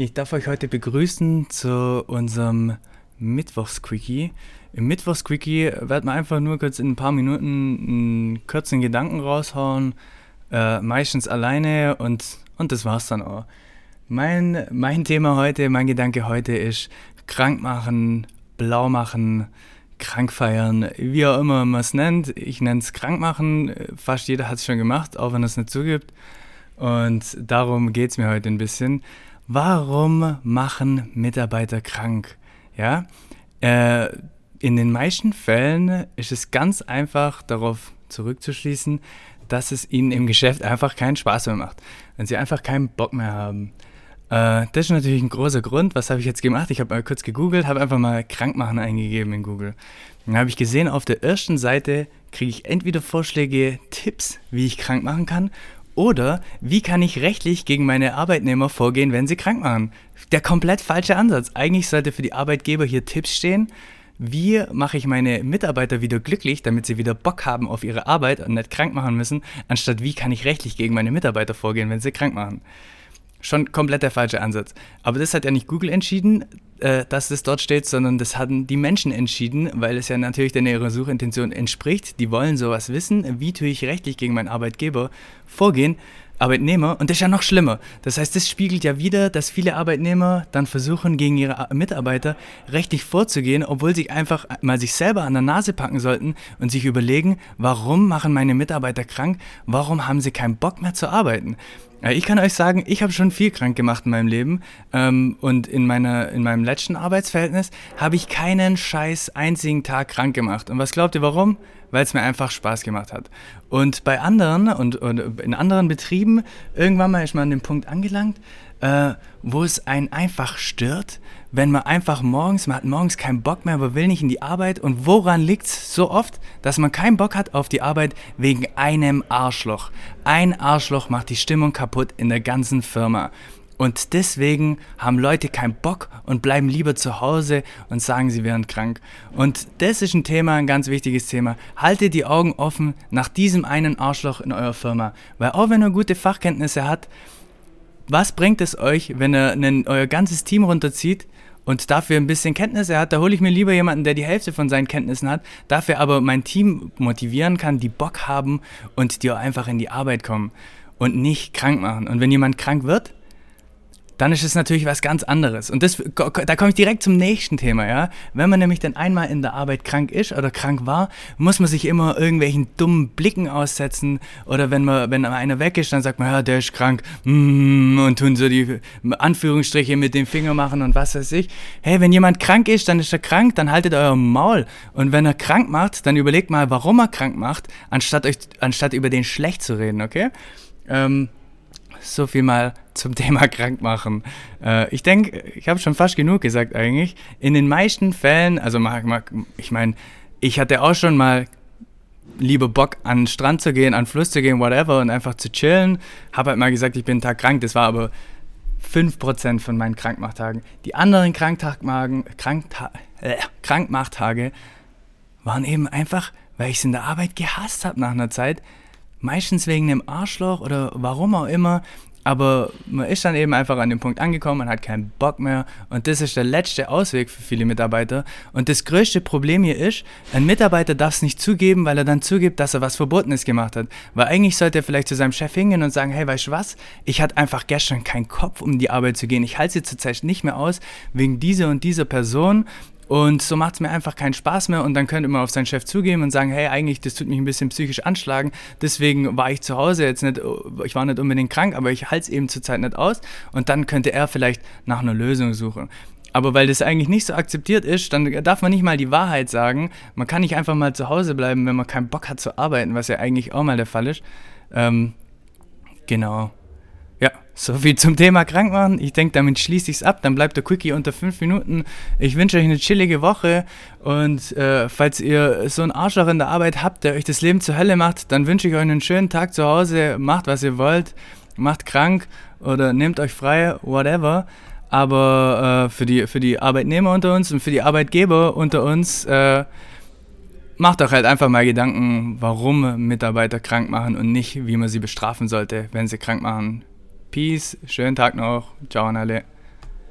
Ich darf euch heute begrüßen zu unserem Mittwochsquickie. Im Mittwochsquickie wird man einfach nur kurz in ein paar Minuten einen kurzen Gedanken raushauen, äh, meistens alleine und, und das war's dann auch. Mein, mein Thema heute, mein Gedanke heute ist krank machen, blau machen, krank feiern, wie auch immer man es nennt. Ich nenne es krank machen, fast jeder hat es schon gemacht, auch wenn es nicht zugibt. Und darum geht es mir heute ein bisschen. Warum machen Mitarbeiter krank? Ja, äh, in den meisten Fällen ist es ganz einfach darauf zurückzuschließen, dass es ihnen im Geschäft einfach keinen Spaß mehr macht. Wenn sie einfach keinen Bock mehr haben. Äh, das ist natürlich ein großer Grund. Was habe ich jetzt gemacht? Ich habe mal kurz gegoogelt, habe einfach mal Krankmachen eingegeben in Google. Dann habe ich gesehen, auf der ersten Seite kriege ich entweder Vorschläge, Tipps, wie ich krank machen kann, oder wie kann ich rechtlich gegen meine Arbeitnehmer vorgehen, wenn sie krank machen? Der komplett falsche Ansatz. Eigentlich sollte für die Arbeitgeber hier Tipps stehen. Wie mache ich meine Mitarbeiter wieder glücklich, damit sie wieder Bock haben auf ihre Arbeit und nicht krank machen müssen, anstatt wie kann ich rechtlich gegen meine Mitarbeiter vorgehen, wenn sie krank machen? Schon komplett der falsche Ansatz. Aber das hat ja nicht Google entschieden, äh, dass das dort steht, sondern das hatten die Menschen entschieden, weil es ja natürlich der ihrer Suchintention entspricht. Die wollen sowas wissen. Wie tue ich rechtlich gegen meinen Arbeitgeber vorgehen? Arbeitnehmer und das ist ja noch schlimmer. Das heißt, das spiegelt ja wieder, dass viele Arbeitnehmer dann versuchen, gegen ihre Mitarbeiter rechtlich vorzugehen, obwohl sie einfach mal sich selber an der Nase packen sollten und sich überlegen, warum machen meine Mitarbeiter krank? Warum haben sie keinen Bock mehr zu arbeiten? Ich kann euch sagen, ich habe schon viel krank gemacht in meinem Leben ähm, und in, meiner, in meinem letzten Arbeitsverhältnis habe ich keinen scheiß einzigen Tag krank gemacht. Und was glaubt ihr warum? Weil es mir einfach Spaß gemacht hat. Und bei anderen und, und in anderen Betrieben, irgendwann mal ist man an dem Punkt angelangt, äh, wo es einen einfach stört, wenn man einfach morgens, man hat morgens keinen Bock mehr, aber will nicht in die Arbeit. Und woran liegt es so oft, dass man keinen Bock hat auf die Arbeit wegen einem Arschloch? Ein Arschloch macht die Stimmung kaputt in der ganzen Firma. Und deswegen haben Leute keinen Bock und bleiben lieber zu Hause und sagen, sie wären krank. Und das ist ein Thema, ein ganz wichtiges Thema. Haltet die Augen offen nach diesem einen Arschloch in eurer Firma. Weil auch wenn er gute Fachkenntnisse hat, was bringt es euch, wenn er einen, euer ganzes Team runterzieht und dafür ein bisschen Kenntnisse hat? Da hole ich mir lieber jemanden, der die Hälfte von seinen Kenntnissen hat, dafür aber mein Team motivieren kann, die Bock haben und die auch einfach in die Arbeit kommen und nicht krank machen. Und wenn jemand krank wird, dann ist es natürlich was ganz anderes. Und das, da komme ich direkt zum nächsten Thema, ja. Wenn man nämlich dann einmal in der Arbeit krank ist oder krank war, muss man sich immer irgendwelchen dummen Blicken aussetzen. Oder wenn man, wenn einer weg ist, dann sagt man, ja, der ist krank, mm, und tun so die Anführungsstriche mit dem Finger machen und was weiß ich. Hey, wenn jemand krank ist, dann ist er krank, dann haltet euer Maul. Und wenn er krank macht, dann überlegt mal, warum er krank macht, anstatt euch, anstatt über den schlecht zu reden, okay? Ähm, so viel mal zum Thema Krankmachen. Äh, ich denke, ich habe schon fast genug gesagt eigentlich. In den meisten Fällen, also ich meine, ich hatte auch schon mal lieber Bock an den Strand zu gehen, an den Fluss zu gehen, whatever und einfach zu chillen. Habe halt mal gesagt, ich bin einen Tag krank. Das war aber 5% von meinen Krankmachtagen. Die anderen Kranktagmagen, Krankta äh, Krankmachtage waren eben einfach, weil ich es in der Arbeit gehasst habe nach einer Zeit. Meistens wegen dem Arschloch oder warum auch immer. Aber man ist dann eben einfach an dem Punkt angekommen, man hat keinen Bock mehr und das ist der letzte Ausweg für viele Mitarbeiter. Und das größte Problem hier ist, ein Mitarbeiter darf es nicht zugeben, weil er dann zugibt, dass er was Verbotenes gemacht hat. Weil eigentlich sollte er vielleicht zu seinem Chef hingehen und sagen, hey, weißt du was, ich hatte einfach gestern keinen Kopf, um die Arbeit zu gehen. Ich halte sie zurzeit nicht mehr aus, wegen dieser und dieser Person und so macht es mir einfach keinen Spaß mehr und dann könnte man auf seinen Chef zugehen und sagen, hey, eigentlich, das tut mich ein bisschen psychisch anschlagen, deswegen war ich zu Hause jetzt nicht, ich war nicht unbedingt krank, aber ich halte es eben zurzeit nicht aus und dann könnte er vielleicht nach einer Lösung suchen. Aber weil das eigentlich nicht so akzeptiert ist, dann darf man nicht mal die Wahrheit sagen. Man kann nicht einfach mal zu Hause bleiben, wenn man keinen Bock hat zu arbeiten, was ja eigentlich auch mal der Fall ist. Ähm, genau. Ja, so viel zum Thema krank machen. Ich denke, damit schließe ich es ab. Dann bleibt der Quickie unter fünf Minuten. Ich wünsche euch eine chillige Woche. Und äh, falls ihr so einen Arschloch in der Arbeit habt, der euch das Leben zur Hölle macht, dann wünsche ich euch einen schönen Tag zu Hause. Macht, was ihr wollt. Macht krank oder nehmt euch frei, whatever. Aber äh, für, die, für die Arbeitnehmer unter uns und für die Arbeitgeber unter uns, äh, macht doch halt einfach mal Gedanken, warum Mitarbeiter krank machen und nicht, wie man sie bestrafen sollte, wenn sie krank machen. Peace, schönen Tag noch. Ciao an alle.